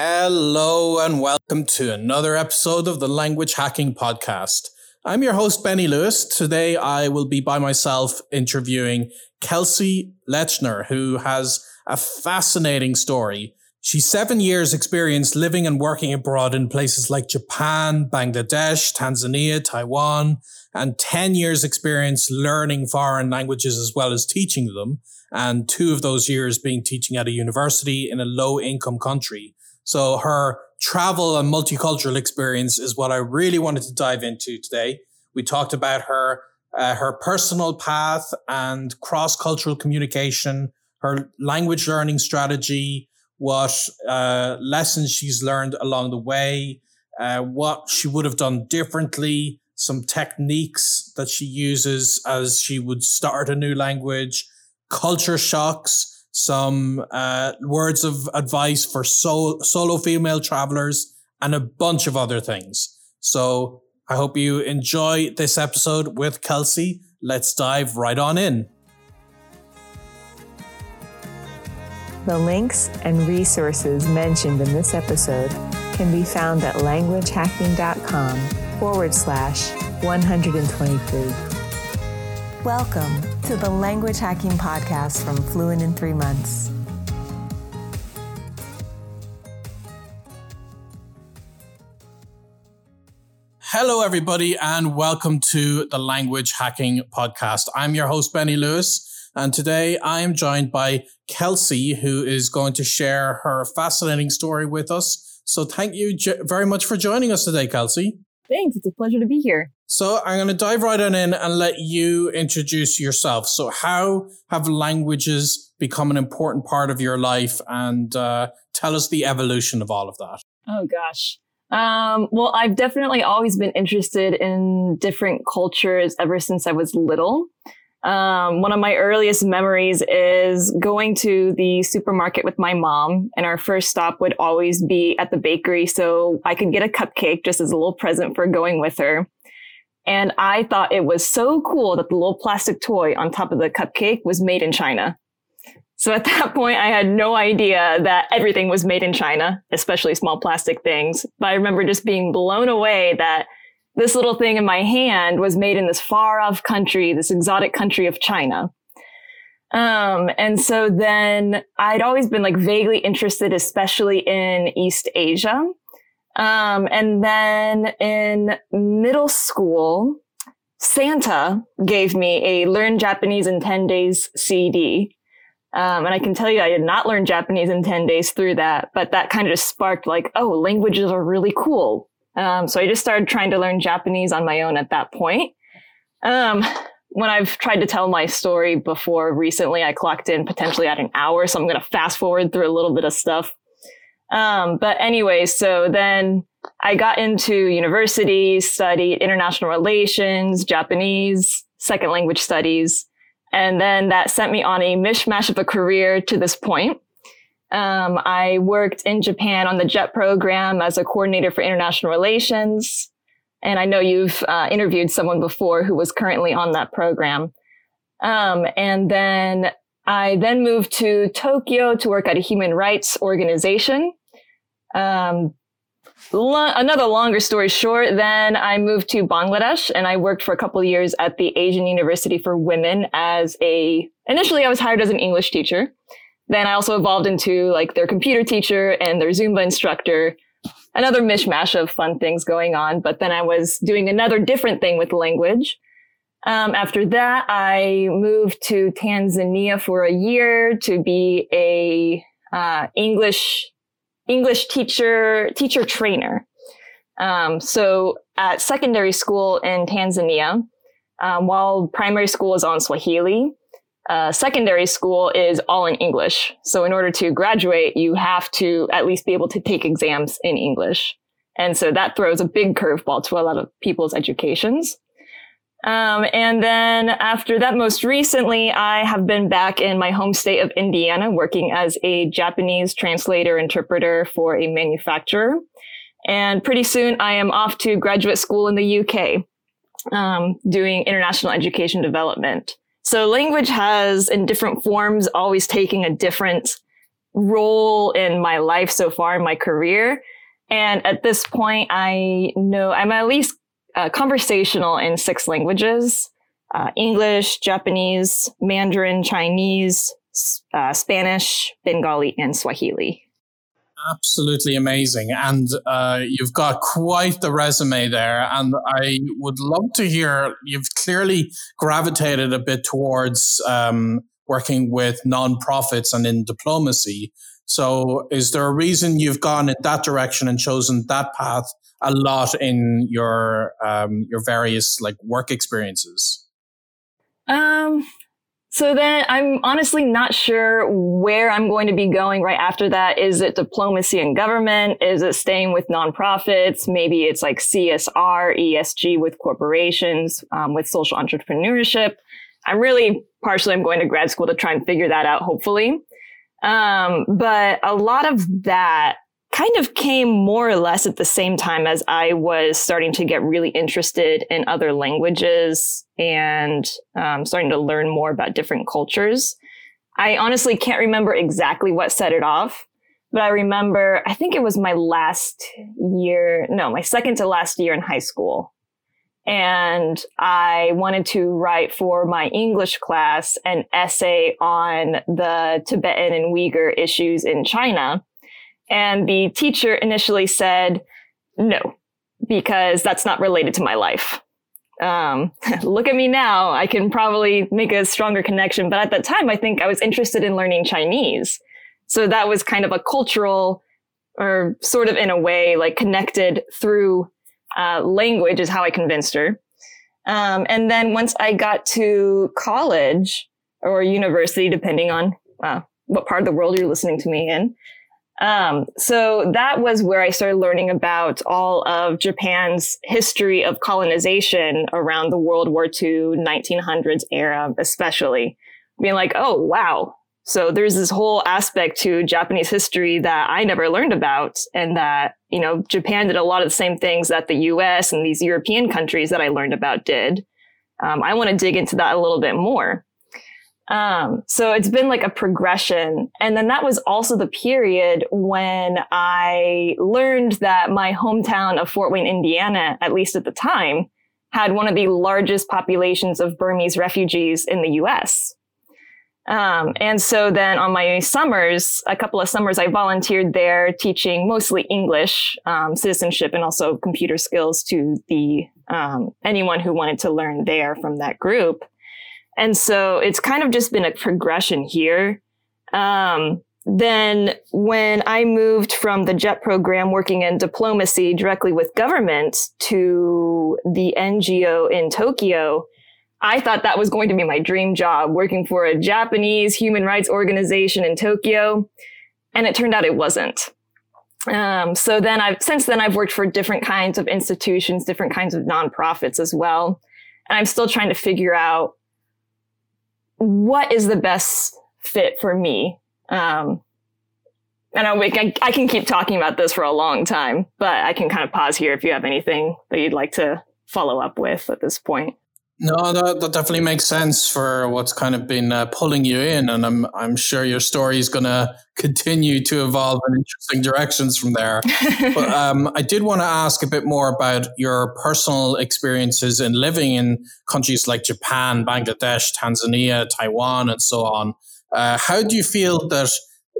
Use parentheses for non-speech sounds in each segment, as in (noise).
Hello and welcome to another episode of the Language Hacking Podcast. I'm your host, Benny Lewis. Today I will be by myself interviewing Kelsey Lechner, who has a fascinating story. She's seven years experience living and working abroad in places like Japan, Bangladesh, Tanzania, Taiwan, and 10 years experience learning foreign languages as well as teaching them. And two of those years being teaching at a university in a low income country. So her travel and multicultural experience is what I really wanted to dive into today. We talked about her uh, her personal path and cross cultural communication, her language learning strategy, what uh, lessons she's learned along the way, uh, what she would have done differently, some techniques that she uses as she would start a new language, culture shocks some uh, words of advice for sol- solo female travelers, and a bunch of other things. So I hope you enjoy this episode with Kelsey. Let's dive right on in. The links and resources mentioned in this episode can be found at languagehacking.com forward slash 123. Welcome to the Language Hacking Podcast from Fluent in Three Months. Hello, everybody, and welcome to the Language Hacking Podcast. I'm your host, Benny Lewis, and today I am joined by Kelsey, who is going to share her fascinating story with us. So, thank you very much for joining us today, Kelsey. Thanks. It's a pleasure to be here. So I'm going to dive right on in and let you introduce yourself. So how have languages become an important part of your life and uh, tell us the evolution of all of that? Oh gosh. Um, well, I've definitely always been interested in different cultures ever since I was little. Um, one of my earliest memories is going to the supermarket with my mom, and our first stop would always be at the bakery so I could get a cupcake just as a little present for going with her. And I thought it was so cool that the little plastic toy on top of the cupcake was made in China. So at (laughs) that point, I had no idea that everything was made in China, especially small plastic things. But I remember just being blown away that this little thing in my hand was made in this far off country, this exotic country of China. Um, and so then I'd always been like vaguely interested, especially in East Asia. Um, and then in middle school, Santa gave me a Learn Japanese in 10 Days CD. Um, and I can tell you, I did not learn Japanese in 10 days through that, but that kind of just sparked like, oh, languages are really cool. Um, so I just started trying to learn Japanese on my own at that point. Um, when I've tried to tell my story before recently, I clocked in potentially at an hour. So I'm going to fast forward through a little bit of stuff. Um, but anyway, so then I got into university, studied international relations, Japanese, second language studies. And then that sent me on a mishmash of a career to this point. Um, I worked in Japan on the JET program as a coordinator for international relations. And I know you've uh, interviewed someone before who was currently on that program. Um, and then I then moved to Tokyo to work at a human rights organization. Um, lo- another longer story short, then I moved to Bangladesh and I worked for a couple years at the Asian University for Women as a, initially I was hired as an English teacher. Then I also evolved into like their computer teacher and their Zumba instructor, another mishmash of fun things going on. But then I was doing another different thing with language. Um, after that, I moved to Tanzania for a year to be a uh, English English teacher teacher trainer. Um, so at secondary school in Tanzania, um, while primary school is on Swahili, uh, secondary school is all in English. So in order to graduate, you have to at least be able to take exams in English. And so that throws a big curveball to a lot of people's educations. Um, and then after that, most recently, I have been back in my home state of Indiana working as a Japanese translator interpreter for a manufacturer. And pretty soon I am off to graduate school in the UK, um, doing international education development. So language has in different forms always taking a different role in my life so far in my career. And at this point, I know I'm at least uh, conversational in six languages uh, English, Japanese, Mandarin, Chinese, uh, Spanish, Bengali, and Swahili. Absolutely amazing. And uh, you've got quite the resume there. And I would love to hear you've clearly gravitated a bit towards um, working with nonprofits and in diplomacy. So, is there a reason you've gone in that direction and chosen that path a lot in your um, your various like work experiences? Um, so then I'm honestly not sure where I'm going to be going right after that. Is it diplomacy and government? Is it staying with nonprofits? Maybe it's like CSR, ESG with corporations, um, with social entrepreneurship. I'm really partially I'm going to grad school to try and figure that out, hopefully. Um, but a lot of that kind of came more or less at the same time as I was starting to get really interested in other languages and um, starting to learn more about different cultures. I honestly can't remember exactly what set it off, but I remember, I think it was my last year, no, my second to last year in high school. And I wanted to write for my English class an essay on the Tibetan and Uyghur issues in China. And the teacher initially said, no, because that's not related to my life. Um, (laughs) look at me now. I can probably make a stronger connection. But at that time, I think I was interested in learning Chinese. So that was kind of a cultural or sort of in a way like connected through uh, language is how I convinced her. Um, and then once I got to college or university, depending on uh, what part of the world you're listening to me in, um, so that was where I started learning about all of Japan's history of colonization around the World War II, 1900s era, especially being like, oh, wow. So there's this whole aspect to Japanese history that I never learned about and that, you know, Japan did a lot of the same things that the US and these European countries that I learned about did. Um, I want to dig into that a little bit more. Um, so it's been like a progression. And then that was also the period when I learned that my hometown of Fort Wayne, Indiana, at least at the time, had one of the largest populations of Burmese refugees in the US. Um, and so then on my summers, a couple of summers, I volunteered there teaching mostly English, um, citizenship, and also computer skills to the um, anyone who wanted to learn there from that group. And so it's kind of just been a progression here. Um, then when I moved from the JET program working in diplomacy directly with government to the NGO in Tokyo, I thought that was going to be my dream job, working for a Japanese human rights organization in Tokyo. And it turned out it wasn't. Um, so then I've, since then I've worked for different kinds of institutions, different kinds of nonprofits as well. And I'm still trying to figure out what is the best fit for me? Um, and I, I, I can keep talking about this for a long time, but I can kind of pause here if you have anything that you'd like to follow up with at this point. No, that, that definitely makes sense for what's kind of been uh, pulling you in, and I'm I'm sure your story is going to continue to evolve in interesting directions from there. (laughs) but um, I did want to ask a bit more about your personal experiences in living in countries like Japan, Bangladesh, Tanzania, Taiwan, and so on. Uh, how do you feel that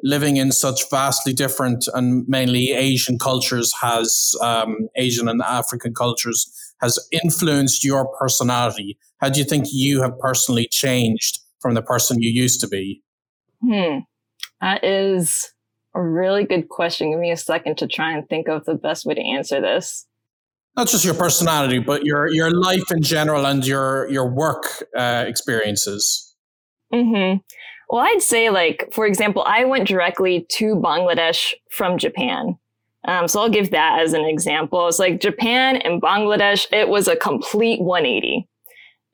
living in such vastly different and mainly Asian cultures has um, Asian and African cultures? Has influenced your personality? How do you think you have personally changed from the person you used to be? Hmm. That is a really good question. Give me a second to try and think of the best way to answer this. Not just your personality, but your your life in general and your your work uh, experiences. Hmm. Well, I'd say, like for example, I went directly to Bangladesh from Japan. Um, so I'll give that as an example. It's like Japan and Bangladesh, it was a complete 180.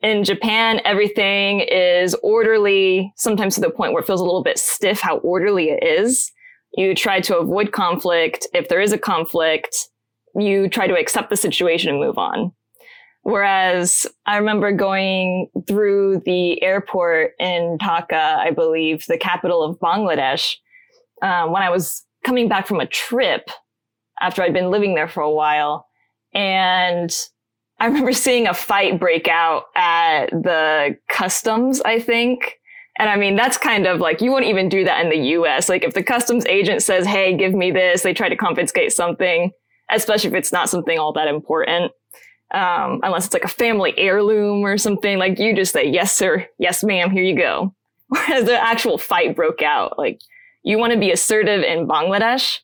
In Japan, everything is orderly, sometimes to the point where it feels a little bit stiff how orderly it is. You try to avoid conflict. If there is a conflict, you try to accept the situation and move on. Whereas I remember going through the airport in Dhaka, I believe, the capital of Bangladesh, um, when I was coming back from a trip after I'd been living there for a while. And I remember (laughs) seeing a fight break out at the customs, I think. And I mean, that's kind of like, you wouldn't even do that in the US. Like if the customs agent says, Hey, give me this, they try to confiscate something, especially if it's not something all that important. Um, unless it's like a family heirloom or something, like you just say, yes, sir. Yes, ma'am. Here you go. (laughs) Whereas the actual fight broke out, like you want to be assertive in Bangladesh.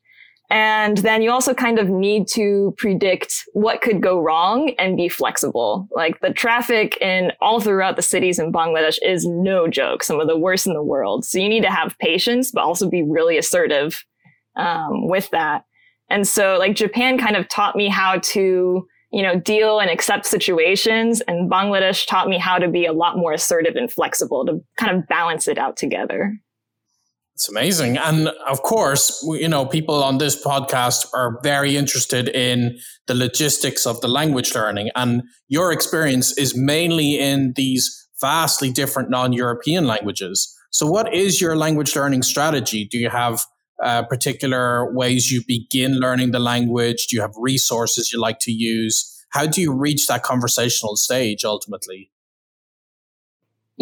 And then you also kind of need to predict what could go wrong and be flexible. Like the traffic in all throughout the cities in Bangladesh is no joke, some of the worst in the world. So you need to have patience, but also be really assertive um, with that. And so like Japan kind of taught me how to, you know, deal and accept situations. And Bangladesh taught me how to be a lot more assertive and flexible to kind of balance it out together. It's amazing. And of course, you know, people on this podcast are very interested in the logistics of the language learning. And your experience is mainly in these vastly different non European languages. So, what is your language learning strategy? Do you have uh, particular ways you begin learning the language? Do you have resources you like to use? How do you reach that conversational stage ultimately?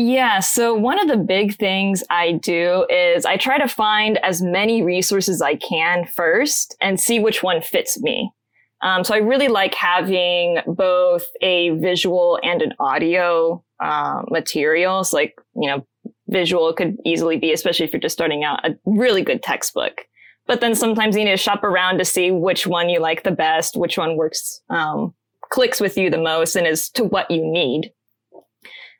Yeah. So one of the big things I do is I try to find as many resources I can first and see which one fits me. Um, so I really like having both a visual and an audio uh, materials. Like, you know, visual could easily be, especially if you're just starting out, a really good textbook. But then sometimes you need to shop around to see which one you like the best, which one works, um, clicks with you the most and is to what you need.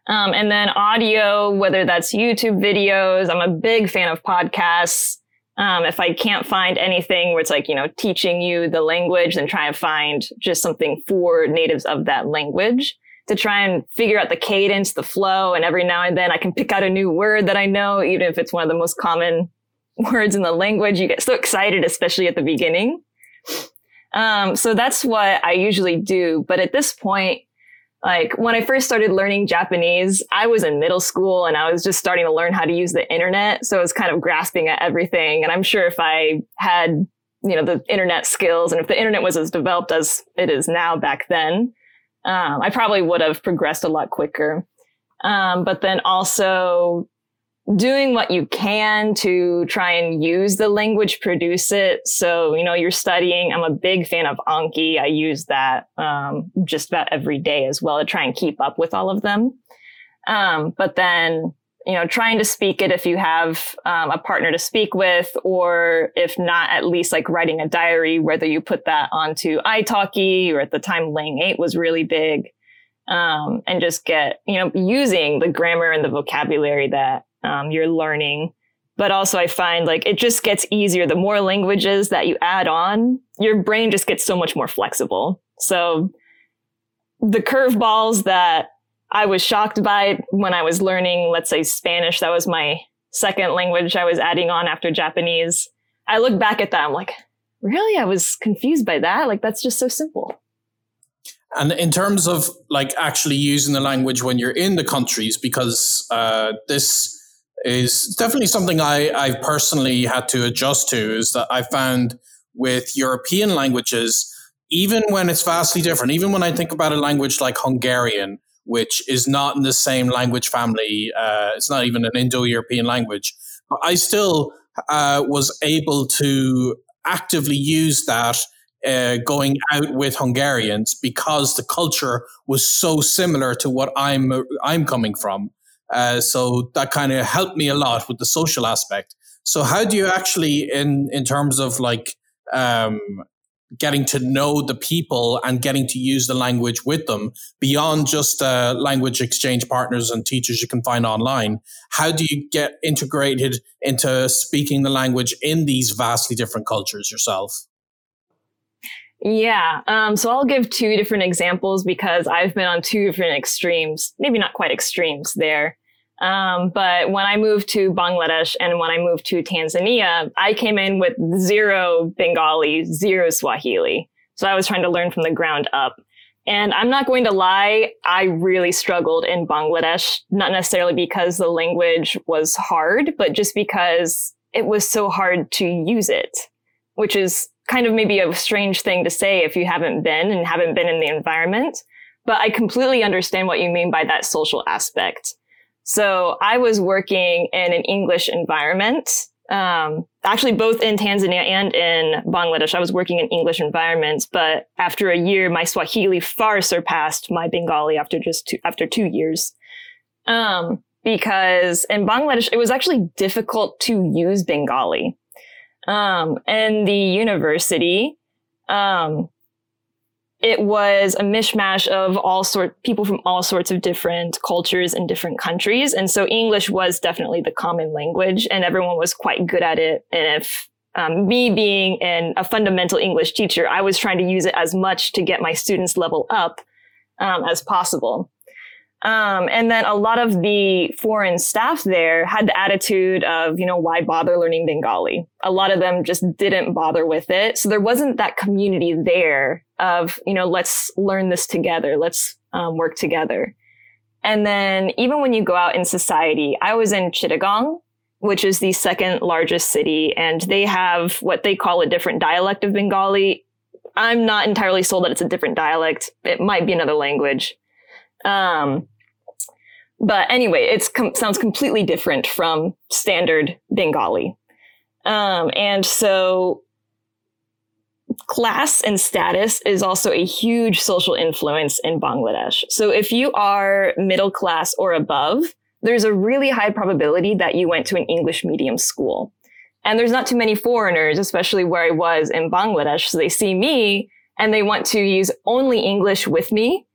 Um, and then audio, whether that's YouTube videos, I'm a big fan of podcasts. Um, if I can't find anything where it's like, you know, teaching you the language, then try and find just something for natives of that language to try and figure out the cadence, the flow. And every now and then I can pick out a new word that I know, even if it's one of the most common (laughs) words in the language. You get so excited, especially at the beginning. Um, so that's what I usually do. But at this point, like when I first started learning Japanese, I was in middle school and I was just starting to learn how to use the internet. So I was kind of grasping at everything. And I'm sure if I had, you know, the internet skills and if the internet was as developed as it is now back then, um, I probably would have progressed a lot quicker. Um, but then also doing what you can to try and use the language, produce it. So, you know, you're studying. I'm a big fan of Anki. I use that um, just about every day as well to try and keep up with all of them. Um, but then, you know, trying to speak it if you have um, a partner to speak with, or if not, at least like writing a diary, whether you put that onto italki or at the time Lang 8 was really big. Um, and just get, you know, using the grammar and the vocabulary that um, you're learning. But also, I find like it just gets easier. The more languages that you add on, your brain just gets so much more flexible. So the curveballs that I was shocked by when I was learning, let's say Spanish, that was my second language I was adding on after Japanese. I look back at that, I'm like, really? I was confused by that. Like, that's just so simple. And in terms of like actually using the language when you're in the countries, because uh, this is definitely something I, I personally had to adjust to is that I found with European languages, even when it's vastly different, even when I think about a language like Hungarian, which is not in the same language family, uh, it's not even an Indo European language, but I still uh, was able to actively use that uh, going out with Hungarians because the culture was so similar to what I'm I'm coming from. Uh, so that kind of helped me a lot with the social aspect. So how do you actually, in in terms of like um, getting to know the people and getting to use the language with them beyond just uh, language exchange partners and teachers you can find online? How do you get integrated into speaking the language in these vastly different cultures yourself? Yeah. Um, so I'll give two different examples because I've been on two different extremes, maybe not quite extremes there. Um, but when I moved to Bangladesh and when I moved to Tanzania, I came in with zero Bengali, zero Swahili. So I was trying to learn from the ground up. And I'm not going to lie, I really struggled in Bangladesh, not necessarily because the language was hard, but just because it was so hard to use it, which is kind of maybe a strange thing to say if you haven't been and haven't been in the environment. But I completely understand what you mean by that social aspect. So I was working in an English environment. Um, actually, both in Tanzania and in Bangladesh, I was working in English environments. But after a year, my Swahili far surpassed my Bengali after just two, after two years. Um, because in Bangladesh, it was actually difficult to use Bengali. Um, and the university, um, it was a mishmash of all sort people from all sorts of different cultures and different countries. And so english was definitely the common language and everyone was quite good at it. And if um, me being an, a fundamental english teacher i was trying to use it as much to get my students level up um, as possible um, and then a lot of the foreign staff there had the attitude of, you know, why bother learning Bengali? A lot of them just didn't bother with it. So there wasn't that community there of, you know, let's learn this together. Let's um, work together. And then even when you go out in society, I was in Chittagong, which is the second largest city, and they have what they call a different dialect of Bengali. I'm not entirely sold that it's a different dialect. It might be another language. Um, but anyway, it com- sounds completely different from standard Bengali. Um, and so class and status is also a huge social influence in Bangladesh. So if you are middle class or above, there's a really high probability that you went to an English medium school. And there's not too many foreigners, especially where I was in Bangladesh. So they see me and they want to use only English with me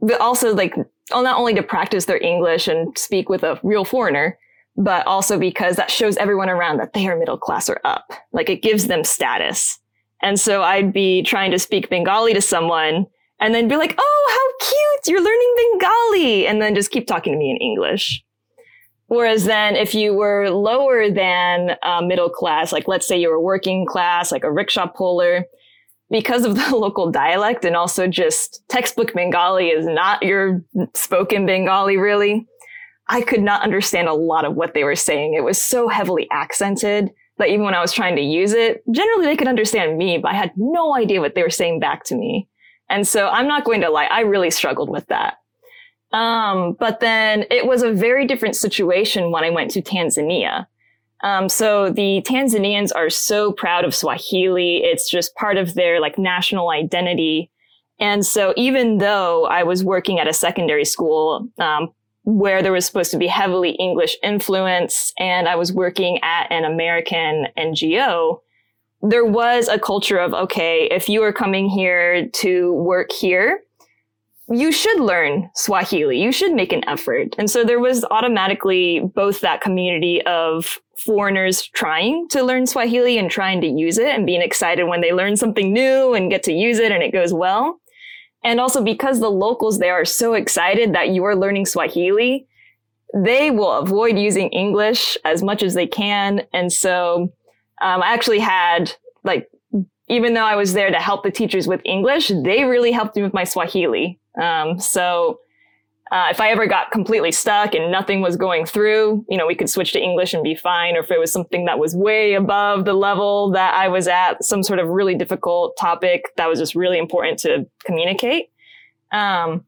but also like not only to practice their English and speak with a real foreigner, but also because that shows everyone around that they are middle class or up. Like it gives them status. And so I'd be trying to speak Bengali to someone and then be like, Oh, how cute. You're learning Bengali. And then just keep talking to me in English. Whereas then if you were lower than uh, middle class, like let's say you were working class, like a rickshaw puller, because of the (laughs) local dialect and also just textbook Bengali is not your spoken Bengali really. I could not understand a lot of what they were saying. It was so heavily accented that even when I was trying to use it, generally they could understand me, but I had no idea what they were saying back to me. And so I'm not going to lie, I really struggled with that. Um, but then it was a very different situation when I went to Tanzania. Um, so the Tanzanians are so proud of Swahili. It's just part of their like national identity. And so even though I was working at a secondary school, um, where there was supposed to be heavily English influence and I was working at an American NGO, there was a culture of, okay, if you are coming here to work here, you should learn Swahili. You should make an effort. And so there was automatically both that community of foreigners trying to learn Swahili and trying to use it and being excited when they learn something new and get to use it and it goes well. And also because the locals there are so excited that you are learning Swahili, they will avoid using English as much as they can. And so um, I actually had like even though I was there to help the teachers with English, they really helped me with my Swahili. Um, so uh, if I ever got completely stuck and nothing was going through, you know, we could switch to English and be fine. Or if it was something that was way above the level that I was at, some sort of really difficult topic that was just really important to communicate, um,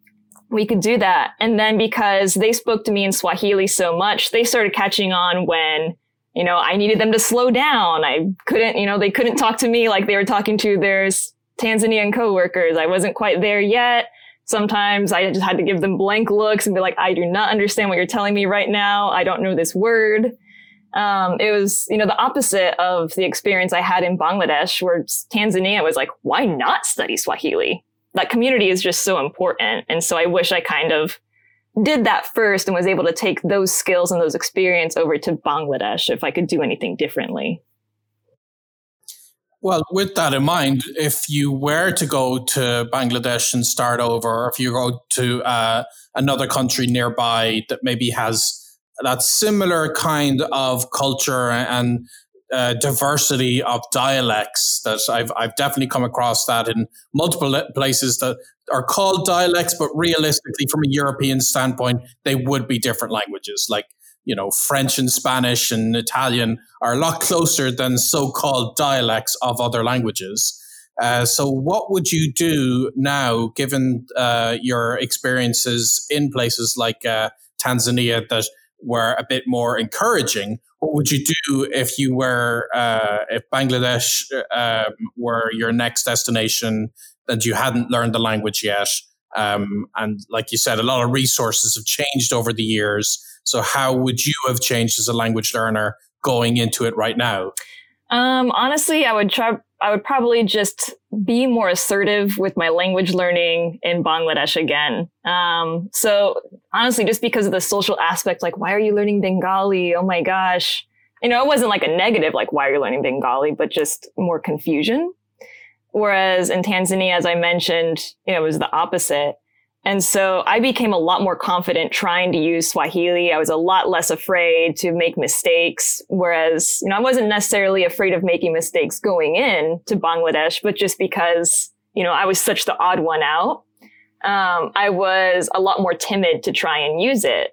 we could do that. And then because they spoke to me in Swahili so much, they started catching on when, you know, I needed them to slow down. I couldn't, you know, they couldn't talk to me like they were talking to their Tanzanian coworkers. I wasn't quite there yet. Sometimes I just had to give them blank looks and be like, I do not understand what you're telling me right now. I don't know this word. Um, it was, you know, the opposite of the experience I had in Bangladesh, where Tanzania was like, why not study Swahili? That community is just so important. And so I wish I kind of did that first and was able to take those skills and those experience over to Bangladesh if I could do anything differently. Well, with that in mind, if you were to go to Bangladesh and start over, or if you go to uh, another country nearby that maybe has that similar kind of culture and uh, diversity of dialects, that I've I've definitely come across that in multiple places that are called dialects, but realistically, from a European standpoint, they would be different languages. Like you know, French and Spanish and Italian are a lot closer than so-called dialects of other languages. Uh, so, what would you do now, given uh, your experiences in places like uh, Tanzania that were a bit more encouraging? What would you do if you were, uh, if Bangladesh um, were your next destination and you hadn't learned the language yet? Um, and like you said, a lot of resources have changed over the years. So, how would you have changed as a language learner going into it right now? Um, honestly, I would try. I would probably just be more assertive with my language learning in Bangladesh again. Um, so honestly, just because of the social aspect, like why are you learning Bengali? Oh my gosh, you know, it wasn't like a negative, like why are you learning Bengali, but just more confusion. Whereas in Tanzania, as I mentioned, you know, it was the opposite. And so I became a lot more confident trying to use Swahili. I was a lot less afraid to make mistakes. Whereas, you know, I wasn't necessarily afraid of making mistakes going in to Bangladesh, but just because, you know, I was such the odd one out, um, I was a lot more timid to try and use it.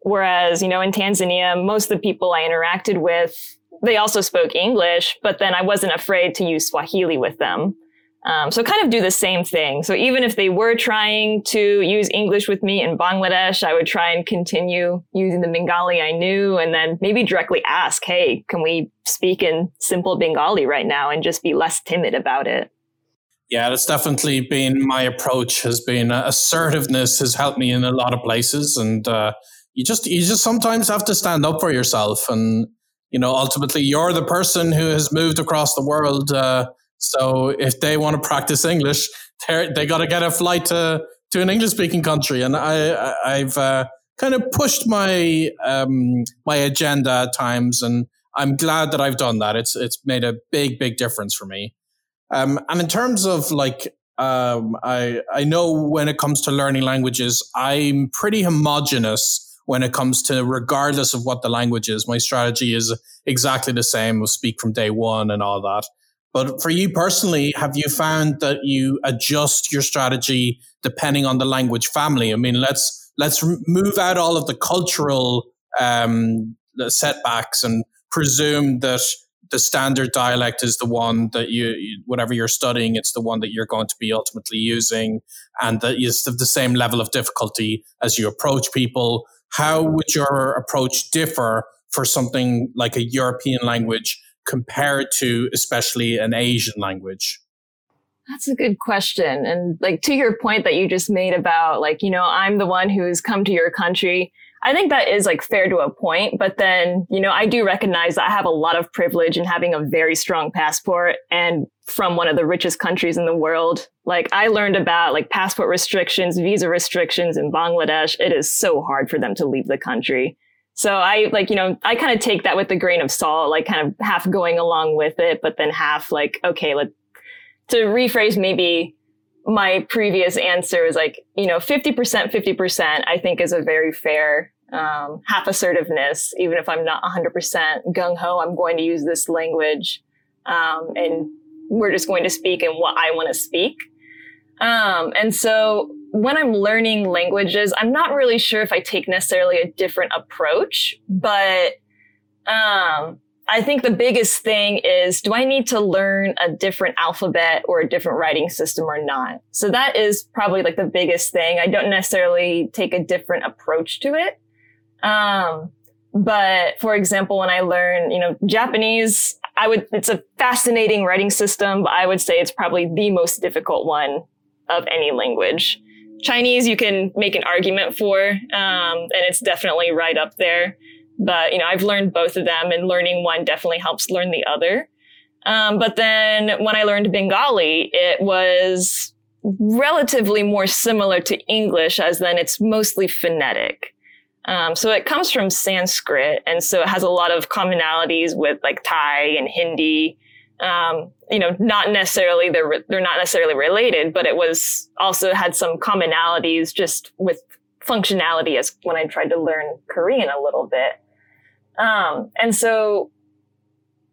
Whereas, you know, in Tanzania, most of the people I interacted with, they also spoke English, but then I wasn't afraid to use Swahili with them. Um, so kind of do the same thing. So even if they were trying to use English with me in Bangladesh, I would try and continue using the Bengali I knew and then maybe directly ask, Hey, can we speak in simple Bengali right now and just be less timid about it? Yeah, that's definitely been my approach has been uh, assertiveness has helped me in a lot of places. And, uh, you just, you just sometimes have to stand up for yourself. And, you know, ultimately you're the person who has moved across the world, uh, so if they want to practice English, they got to get a flight to to an English speaking country. And I I've uh, kind of pushed my um, my agenda at times, and I'm glad that I've done that. It's it's made a big big difference for me. Um, and in terms of like um, I I know when it comes to learning languages, I'm pretty homogenous when it comes to regardless of what the language is. My strategy is exactly the same. We'll speak from day one and all that. But for you personally, have you found that you adjust your strategy depending on the language family? I mean, let's let's move out all of the cultural um, setbacks and presume that the standard dialect is the one that you, whatever you're studying, it's the one that you're going to be ultimately using, and that is the same level of difficulty as you approach people. How would your approach differ for something like a European language compared to especially an Asian language? That's a good question. And like to your point that you just made about like, you know, I'm the one who's come to your country. I think that is like fair to a point, but then, you know, I do recognize that I have a lot of privilege in having a very strong passport and from one of the richest countries in the world. Like I learned about like passport restrictions, visa restrictions in Bangladesh. It is so hard for them to leave the country. So I like, you know, I kind of take that with a grain of salt, like kind of half going along with it, but then half like, okay, let to rephrase maybe my previous answer is like, you know, 50%, 50%, I think is a very fair, um, half assertiveness. Even if I'm not 100% gung ho, I'm going to use this language. Um, and we're just going to speak in what I want to speak. Um, and so when I'm learning languages, I'm not really sure if I take necessarily a different approach, but um, I think the biggest thing is do I need to learn a different alphabet or a different writing system or not? So that is probably like the biggest thing. I don't necessarily take a different approach to it. Um, but for example, when I learn, you know, Japanese, I would, it's a fascinating writing system, but I would say it's probably the most difficult one of any language. Chinese, you can make an argument for, um, and it's definitely right up there. But you know, I've learned both of them, and learning one definitely helps learn the other. Um, but then when I learned Bengali, it was relatively more similar to English, as then it's mostly phonetic. Um, so it comes from Sanskrit, and so it has a lot of commonalities with like Thai and Hindi um, you know, not necessarily they're they're not necessarily related, but it was also had some commonalities just with functionality as when I tried to learn Korean a little bit. Um, and so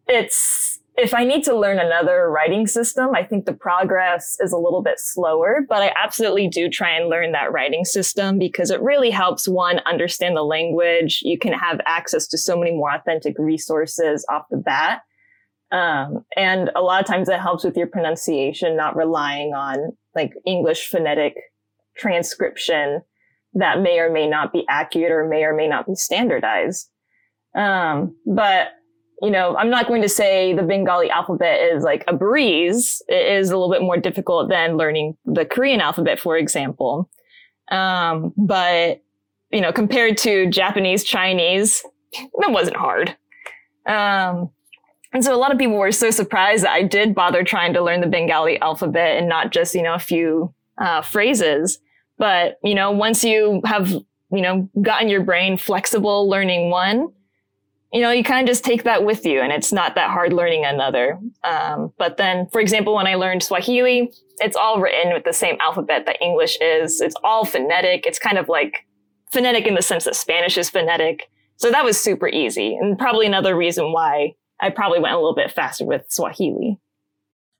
it's if I need to learn another writing system, I think the progress is a little bit slower, but I absolutely do try and learn that writing system because it really helps one understand the language. You can have access to so many more authentic resources off the bat. Um, and a lot of times that helps with your pronunciation, not relying on like English phonetic transcription that may or may not be accurate or may or may not be standardized. Um, but you know, I'm not going to say the Bengali alphabet is like a breeze. It is a little bit more difficult than learning the Korean alphabet, for example. Um, but, you know, compared to Japanese, Chinese, (laughs) that wasn't hard. Um, and so a lot of people were so surprised that I did bother trying to learn the Bengali alphabet and not just, you know, a few uh, phrases. But, you know, once you have, you know, gotten your brain flexible learning one, you know, you kind of just take that with you and it's not that hard learning another. Um, but then, for example, when I learned Swahili, it's all written with the same alphabet that English is. It's all phonetic. It's kind of like phonetic in the sense that Spanish is phonetic. So that was super easy and probably another reason why I probably went a little bit faster with Swahili.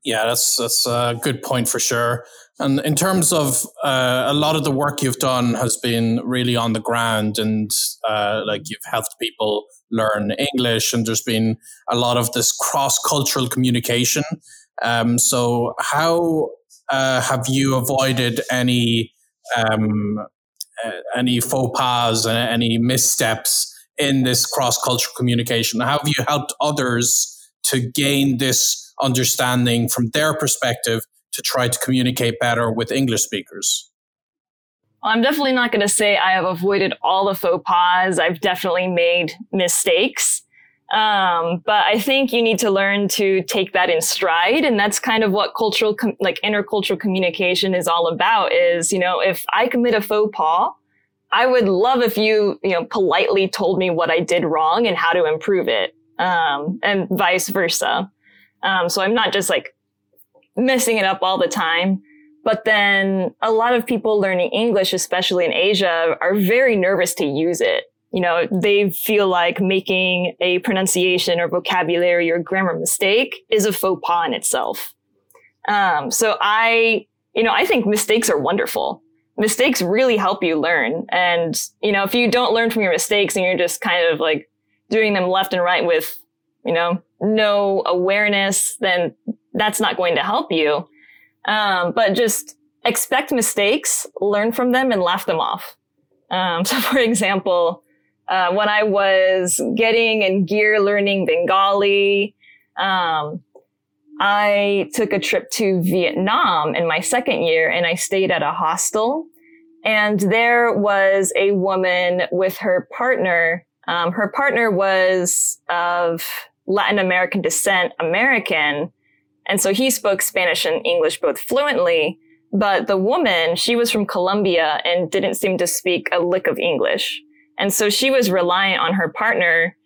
Yeah, that's that's a good point for sure. And in terms of uh, a lot of the work you've done has been really on the ground, and uh, like you've helped people learn English, and there's been a lot of this cross cultural communication. Um, so, how uh, have you avoided any um, uh, any faux pas, and any missteps in this cross cultural communication? How have you helped others to gain this understanding from their perspective to try to communicate better with English speakers? Well, I'm definitely not going to say I have avoided all the faux pas. I've definitely made mistakes. Um, but I think you need to learn to take that in stride. And that's kind of what cultural, com- like intercultural communication is all about is, you know, if I commit a faux pas, I would love if you, you know, politely told me what I did wrong and how to improve it. Um, and vice versa. Um, so I'm not just like messing it up all the time. But then a lot of people learning English, especially in Asia, are very nervous to use it. You know, they feel like making a pronunciation or vocabulary or grammar mistake is a faux pas in itself. Um, so I, you know, I think mistakes are wonderful. Mistakes really help you learn. And, you know, if you don't learn from your mistakes and you're just kind of like doing them left and right with, you know, no awareness, then that's not going to help you. Um, but just expect mistakes, learn from them, and laugh them off. Um, (laughs) so, for example, uh, when I was getting in gear learning Bengali, um, I took a trip to Vietnam in my second year and I stayed at a hostel. And there was a woman with her partner. Um, her partner was of Latin American descent, American. And so he spoke Spanish and English both fluently. But the woman, she was from Colombia and didn't seem to speak a lick of English. And so she was reliant on her partner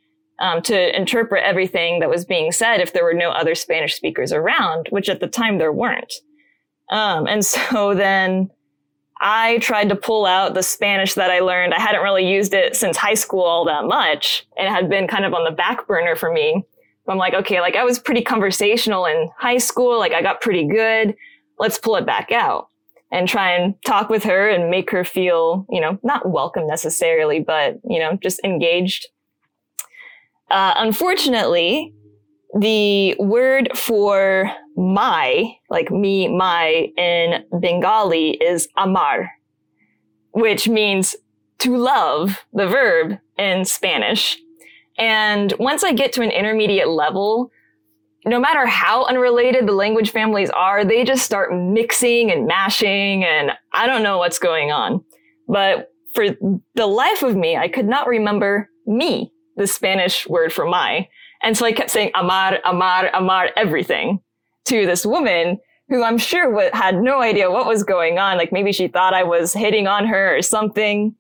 um, to interpret everything that was being said if there were no other Spanish speakers around, which at the time there weren't. Um, and (laughs) so then I tried to pull out the Spanish that I learned. I hadn't really used it since high school all that much and it had been kind of on the back burner for me. I'm like, okay, like I was pretty conversational in high school. Like I got pretty good. Let's pull it back out and try and talk with her and make her feel, you know, not welcome necessarily, but, you know, just engaged. Uh, unfortunately, the word for my, like me, my in Bengali is amar, which means to love, the verb in Spanish. And once I get to an intermediate level, no matter how unrelated the language families are, they just start mixing and mashing, and I don't know what's going on. But for the life of me, I could not remember me, the Spanish word for my. And so I kept saying amar, amar, amar, everything to this woman who I'm sure had no idea what was going on. Like maybe she thought I was hitting on her or something.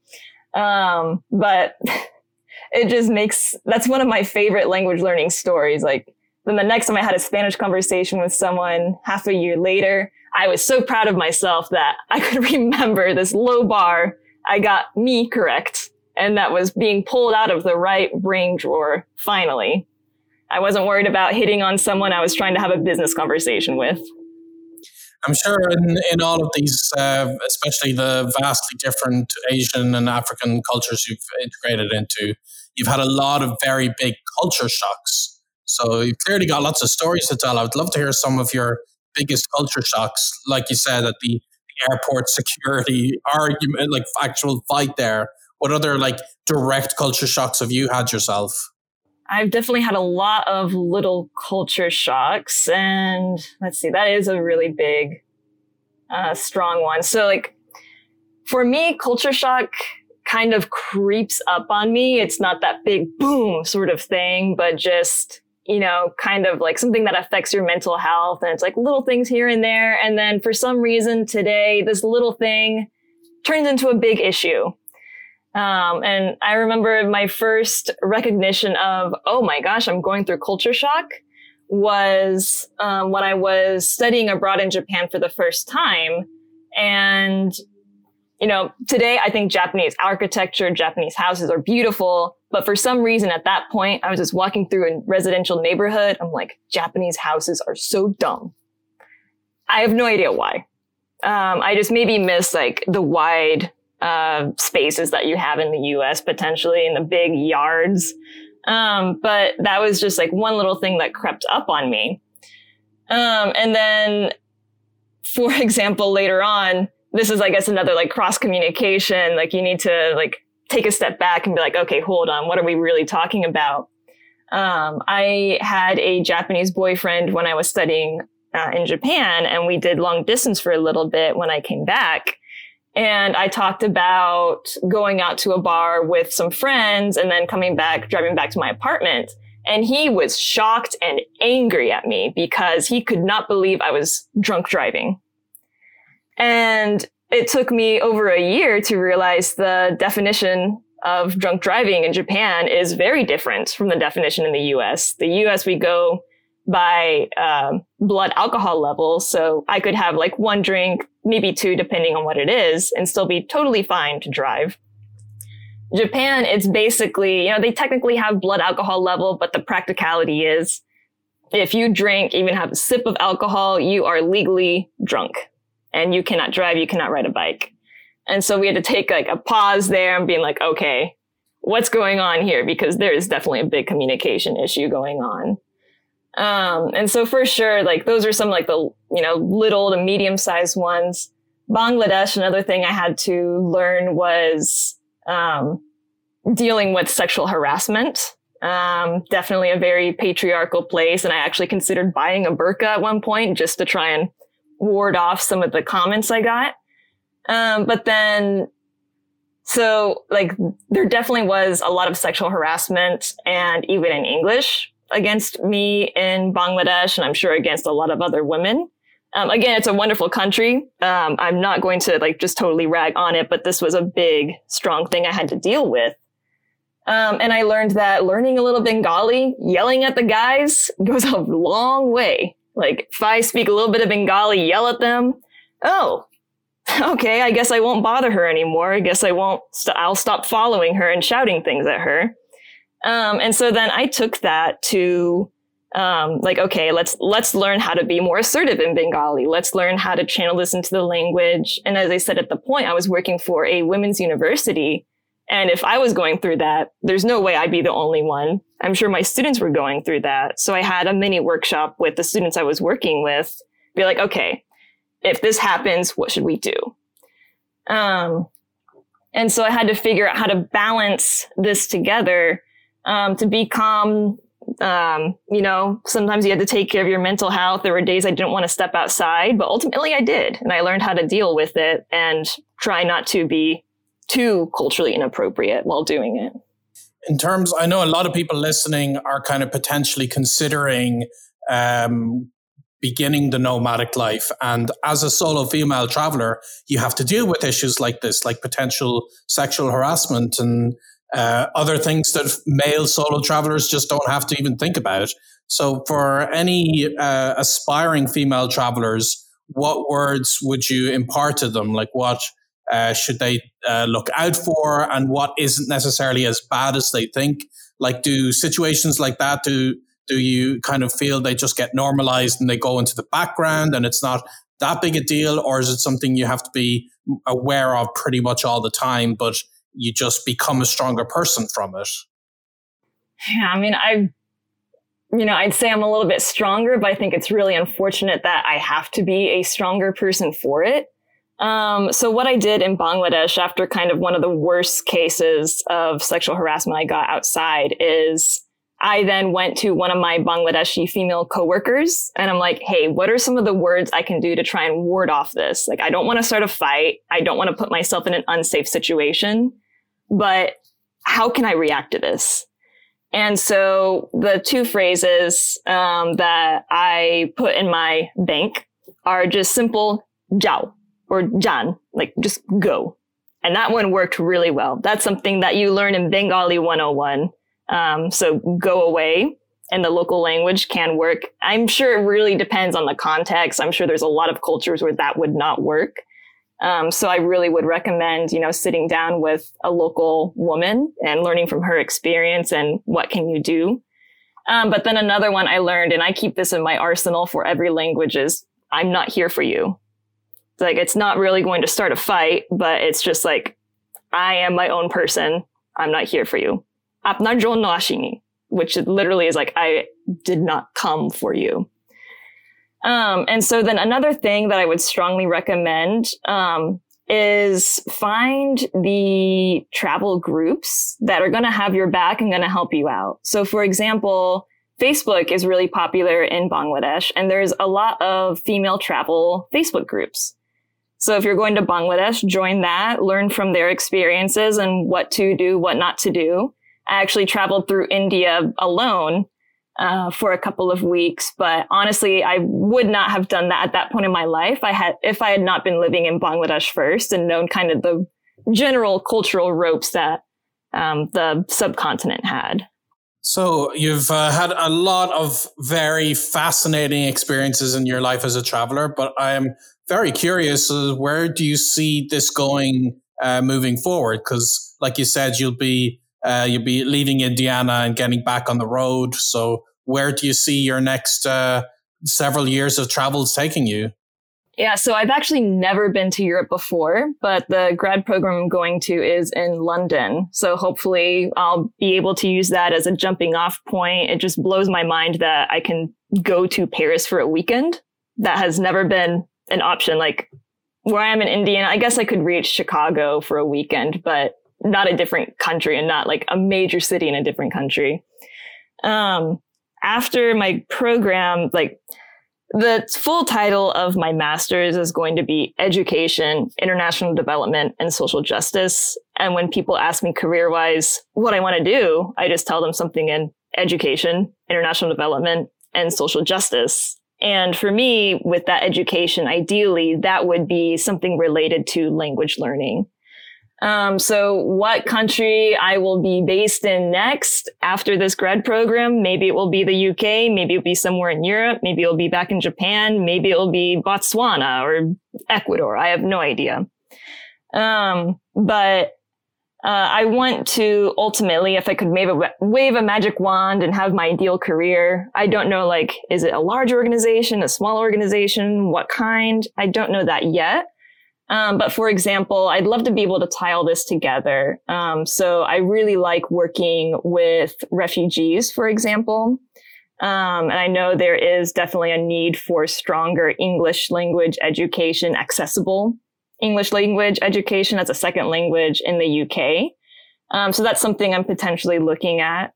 Um, but (laughs) it just makes that's one of my favorite language learning stories. Like then the next time I had a Spanish conversation with someone half a year later, I was so proud of myself that I could (laughs) remember this low bar. I got me correct. And that was being pulled out of the right brain drawer finally. I wasn't worried about hitting on someone I was trying to have a business conversation with. I'm sure in, in all of these, uh, especially the vastly different Asian and African cultures you've integrated into, you've had a lot of very big culture shocks. So you've clearly got lots of stories to tell. I would love to hear some of your biggest culture shocks, like you said, at the, the airport (laughs) security argument, like actual fight there. What other like direct culture shocks have you had yourself? I've definitely had a lot of little culture shocks. And let's see, that is a really big, uh, strong one. So, like, for me, culture shock kind of creeps up on me. It's not that big boom sort of thing, but just, you know, kind of like something that affects your mental health. And it's like little things here and there. And then for some reason today, this little thing turns into a big issue. Um, and I remember my first recognition of, oh my gosh, I'm going through culture shock was um, when I was studying abroad in Japan for the first time. And, you know, today I think Japanese architecture, Japanese houses are beautiful. But for some reason at that point, I was just walking through a residential neighborhood. I'm like, Japanese houses are so dumb. I have no idea why. Um, I just maybe miss like the wide uh, spaces that you have in the US potentially in the big yards. Um, but that was just like one little thing that crept up on me. Um, and then, for (laughs) example, later on, this is, I guess, another like cross communication. Like you need to like take a step back and be like, okay, hold on. What are we really talking about? Um, I had a Japanese boyfriend when I was studying uh, in Japan and we did long distance for a little bit when I came back. And I talked about going out to a bar with some friends and then coming back, driving back to my apartment. And he was shocked and angry at me because he could not believe I was drunk driving. And it took me over a year to realize the definition of drunk driving in Japan is very different from the definition in the US. The US, we go by um, blood alcohol level. So I could have like one drink, maybe two, depending on what it is, and still be totally fine to drive. Japan, it's basically, you know, they technically have blood alcohol level, but the practicality is if you drink, even have a sip of alcohol, you are legally drunk and you cannot drive, you cannot ride a bike. And so we had to take like a pause there and being like, okay, what's going on here? Because there is definitely a big communication issue going on. Um, and so for sure, like those are some like the, you know, little to medium sized ones. Bangladesh, another thing I had to learn was, um, dealing with sexual harassment. Um, definitely a very patriarchal place. And I actually considered buying a burqa at one point just to try and ward off some of the comments I got. Um, but then, so like there definitely was a lot of sexual harassment and even in English, against me in Bangladesh, and I'm sure against a lot of other women. Um, again, it's a wonderful country. Um, I'm not going to like just totally rag on it, but this was a big, strong thing I had to deal with. Um, and I learned that learning a little Bengali, yelling at the guys (laughs) goes a long way. Like if I speak a little bit of Bengali, yell at them. Oh, (laughs) okay. I guess I won't bother her anymore. I guess I won't. st- I'll stop following her and shouting things at her. Um, and so then I took that to um, like, okay, let's let's learn how to be more assertive in Bengali. Let's learn how to channel this into the language. And as I said at the point, I was working for a women's university. And if I was going through that, there's no way I'd be the only one. I'm sure my students were going through that. So I had a mini workshop with the students I was working with, be like, okay, if this happens, what should we do? Um, and so I had to figure out how to balance this together um, to be calm. Um, you know, sometimes you had to take care of your mental health. There were days I didn't want to step outside, but ultimately I did. And I learned how to deal with it and try not to be too culturally inappropriate while doing it. In terms, I know a lot of people listening are kind of potentially considering um, beginning the nomadic life. And as a solo female traveler, you have to deal with issues like this, like potential sexual harassment and uh, other things that male solo travelers just don't have to even think about. So, for any uh, aspiring female travelers, what words would you impart to them? Like, what uh, should they uh, look out for, and what isn't necessarily as bad as they think? Like, do situations like that do Do you kind of feel they just get normalized and they go into the background and it's not that big a deal? Or is it something you have to be aware of pretty much all the time, but you just become a stronger person from it? Yeah, I mean, I, you know, I'd say I'm a little bit stronger, but I think it's really unfortunate that I have to be a stronger person for it. Um, so what I did in Bangladesh after kind of one of the worst cases of sexual harassment I got outside is I then went to one of my Bangladeshi female coworkers and I'm like, Hey, what are some of the words I can do to try and ward off this? Like, I don't want to start a fight. I don't want to put myself in an unsafe situation, but how can I react to this? And so the two phrases um, that I put in my bank are just simple "jao" or "jan," like just go. And that one worked really well. That's something that you learn in Bengali 101. Um, so go away in the local language can work. I'm sure it really depends on the context. I'm sure there's a lot of cultures where that would not work. Um, so I really would recommend, you know, sitting down with a local woman and learning from her experience and what can you do. Um, but then another one I learned, and I keep this in my arsenal for every language is I'm not here for you. It's like it's not really going to start a fight, but it's just like I am my own person. I'm not here for you. Which literally is like I did not come for you. Um, and so then another thing that I would strongly recommend um, is find the travel groups that are going to have your back and going to help you out. So, for example, Facebook is really popular in Bangladesh, and there's a lot of female travel Facebook groups. So, if you're going to Bangladesh, join that, learn from their experiences and what to do, what not to do. I actually traveled through India alone uh, for a couple of weeks. But honestly, I would not have done that at that point in my life. I had, if I had not been living in Bangladesh first and known kind of the general cultural ropes that um, the subcontinent had. So you've uh, had a lot of very fascinating experiences in your life as a traveler, but I'm very curious, where do you see this going uh, moving forward? Because like you said, you'll be uh, you'll be leaving Indiana and getting back on the road. So, where do you see your next uh, several years of travels taking you? Yeah, so I've actually never been to Europe before, but the grad program I'm going to is in London. So hopefully I'll be able to use that as a jumping off point. It just blows my mind that I can go to Paris for a weekend. That has never been an option. Like where I am in Indiana, I guess I could reach Chicago for a weekend, but not a different country and not like a major city in a different country. Um, after my program, like the full title of my master's is going to be education, international development, and social justice. And when people ask me career wise what I want to do, I just tell them something in education, international development, and social justice. And for me, with that education, ideally, that would be something related to language learning. Um, so what country I will be based in next after this grad program? Maybe it will be the UK. Maybe it'll be somewhere in Europe. Maybe it'll be back in Japan. Maybe it'll be Botswana or Ecuador. I have no idea. Um, but uh, I want to ultimately, if I could wave a, wave a magic wand and have my ideal career, I don't know, like, is it a large organization, a small organization, what kind? I don't know that yet. Um, but for example, I'd love to be able to tie all this together. Um, so I really like working with refugees, for example. Um, and I know there is definitely a need for stronger English language education, accessible English language education as a second language in the UK. Um, so that's something I'm potentially looking at.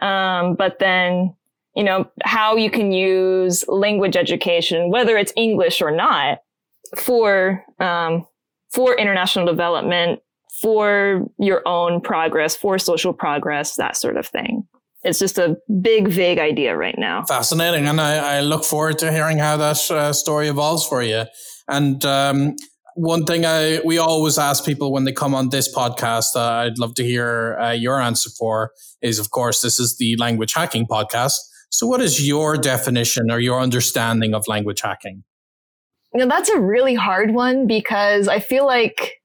Um, but then, you know, how you can use language education, whether it's English or not, for um, for international development, for your own progress, for social progress, that sort of thing. It's just a big, vague idea right now. Fascinating, and I, I look forward to hearing how that uh, story evolves for you. And um, one thing I we always ask people when they come on this podcast, uh, I'd love to hear uh, your answer for is, of course, this is the language hacking podcast. So, what is your definition or your understanding of language hacking? You know, that's a really hard one because I feel like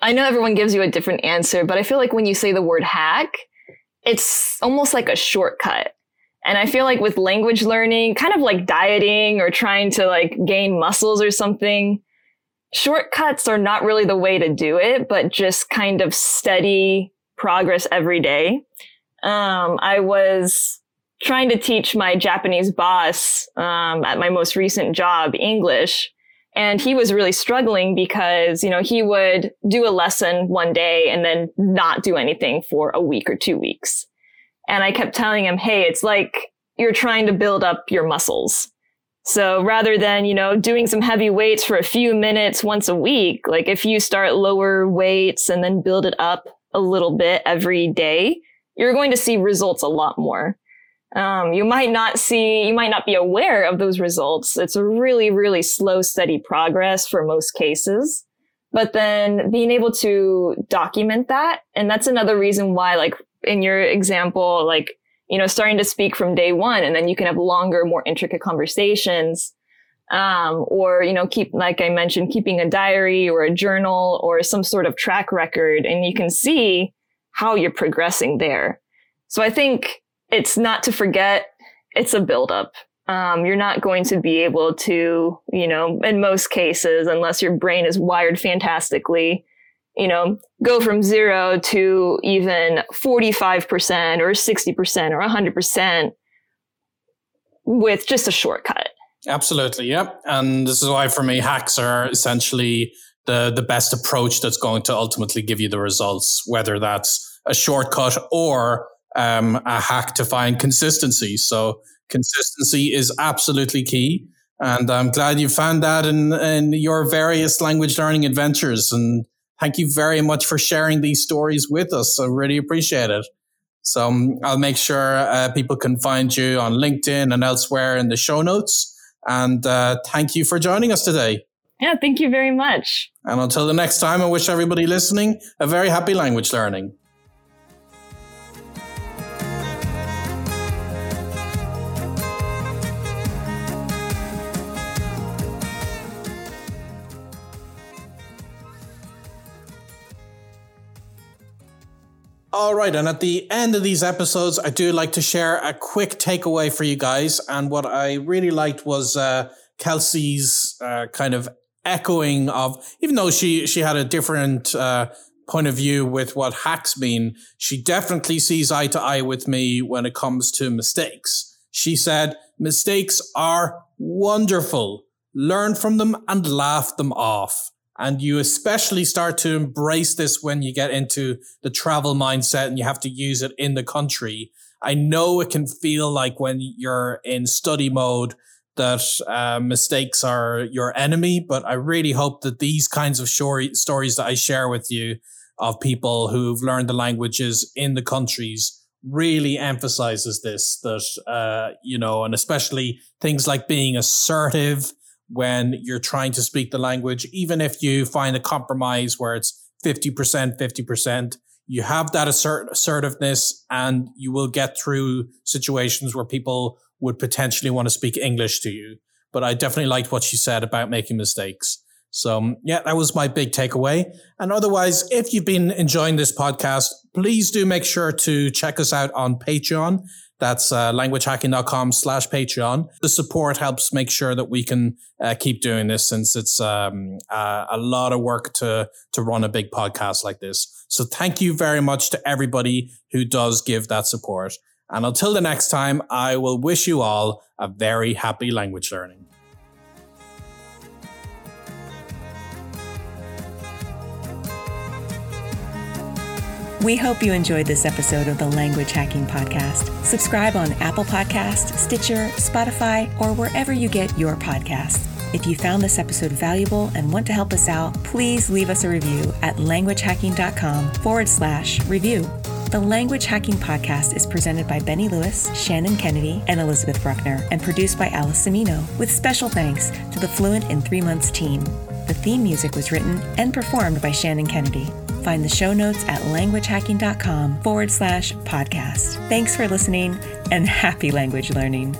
I know everyone gives you a different answer, but I feel like when you say the word hack, it's almost like a shortcut. And I feel like with language learning, kind of like dieting or trying to like gain muscles or something, shortcuts are not really the way to do it, but just kind of steady progress every day. Um, I was trying to teach my Japanese boss um, at my most recent job English. And he was really struggling because, you know, he would do a lesson one day and then not do anything for a week or two weeks. And I kept telling him, Hey, it's like you're trying to build up your muscles. So rather than, you know, doing some heavy weights for a few minutes once a week, like if you start lower weights and then build it up a little bit every day, you're going to see results a lot more. Um, you might not see, you might not be aware of those results. It's a really, really slow, steady progress for most cases. But then being able to document that, and that's another reason why, like, in your example, like, you know, starting to speak from day one and then you can have longer, more intricate conversations. Um, or, you know, keep, like I mentioned, keeping a diary or a journal or some sort of track record and you can see how you're progressing there. So I think it's not to forget, it's a buildup. Um, you're not going to be able to, you know, in most cases, unless your brain is wired fantastically, you know, go from zero to even 45% or 60% or 100% with just a shortcut. Absolutely. Yep. And this is why for me, hacks are essentially the, the best approach that's going to ultimately give you the results, whether that's a shortcut or um, a hack to find consistency. So consistency is absolutely key. And I'm glad you found that in, in your various language learning adventures. And thank you very much for sharing these stories with us. I really appreciate it. So um, I'll make sure uh, people can find you on LinkedIn and elsewhere in the show notes. And uh, thank you for joining us today. Yeah, thank you very much. And until the next time, I wish everybody listening a very happy language learning. All right. And at the end of these episodes, I do like to share a quick takeaway for you guys. And what I really liked was uh, Kelsey's uh, kind of echoing of, even though she, she had a different uh, point of view with what hacks mean, she definitely sees eye to eye with me when it comes to mistakes. She said, mistakes are wonderful. Learn from them and laugh them off. And you especially start to embrace this when you get into the travel mindset and you have to use it in the country. I know it can feel like when you're in study mode that uh, mistakes are your enemy, but I really hope that these kinds of story- stories that I share with you of people who've learned the languages in the countries really emphasizes this that uh, you know and especially things like being assertive when you're trying to speak the language, even if you find a compromise where it's 50%, 50%, you have that assert- assertiveness and you will get through situations where people would potentially want to speak English to you. But I definitely liked what she said about making mistakes. So um, yeah, that was my big takeaway. And otherwise, if you've been enjoying this podcast, please do make sure to check us out on Patreon. That's uh, languagehacking.com slash Patreon. The support helps make sure that we can uh, keep doing this since it's um, uh, a lot of work to, to run a big podcast like this. So thank you very much to everybody who does give that support. And until the next time, I will wish you all a very happy language learning. We hope you enjoyed this episode of the Language Hacking Podcast. Subscribe on Apple Podcast, Stitcher, Spotify, or wherever you get your podcasts. If you found this episode valuable and want to help us out, please leave us a review at languagehacking.com forward slash review. The Language Hacking Podcast is presented by Benny Lewis, Shannon Kennedy, and Elizabeth Bruckner, and produced by Alice Semino, with special thanks to the Fluent in Three Months team. The theme music was written and performed by Shannon Kennedy. Find the show notes at languagehacking.com forward slash podcast. Thanks for listening and (laughs) happy language learning.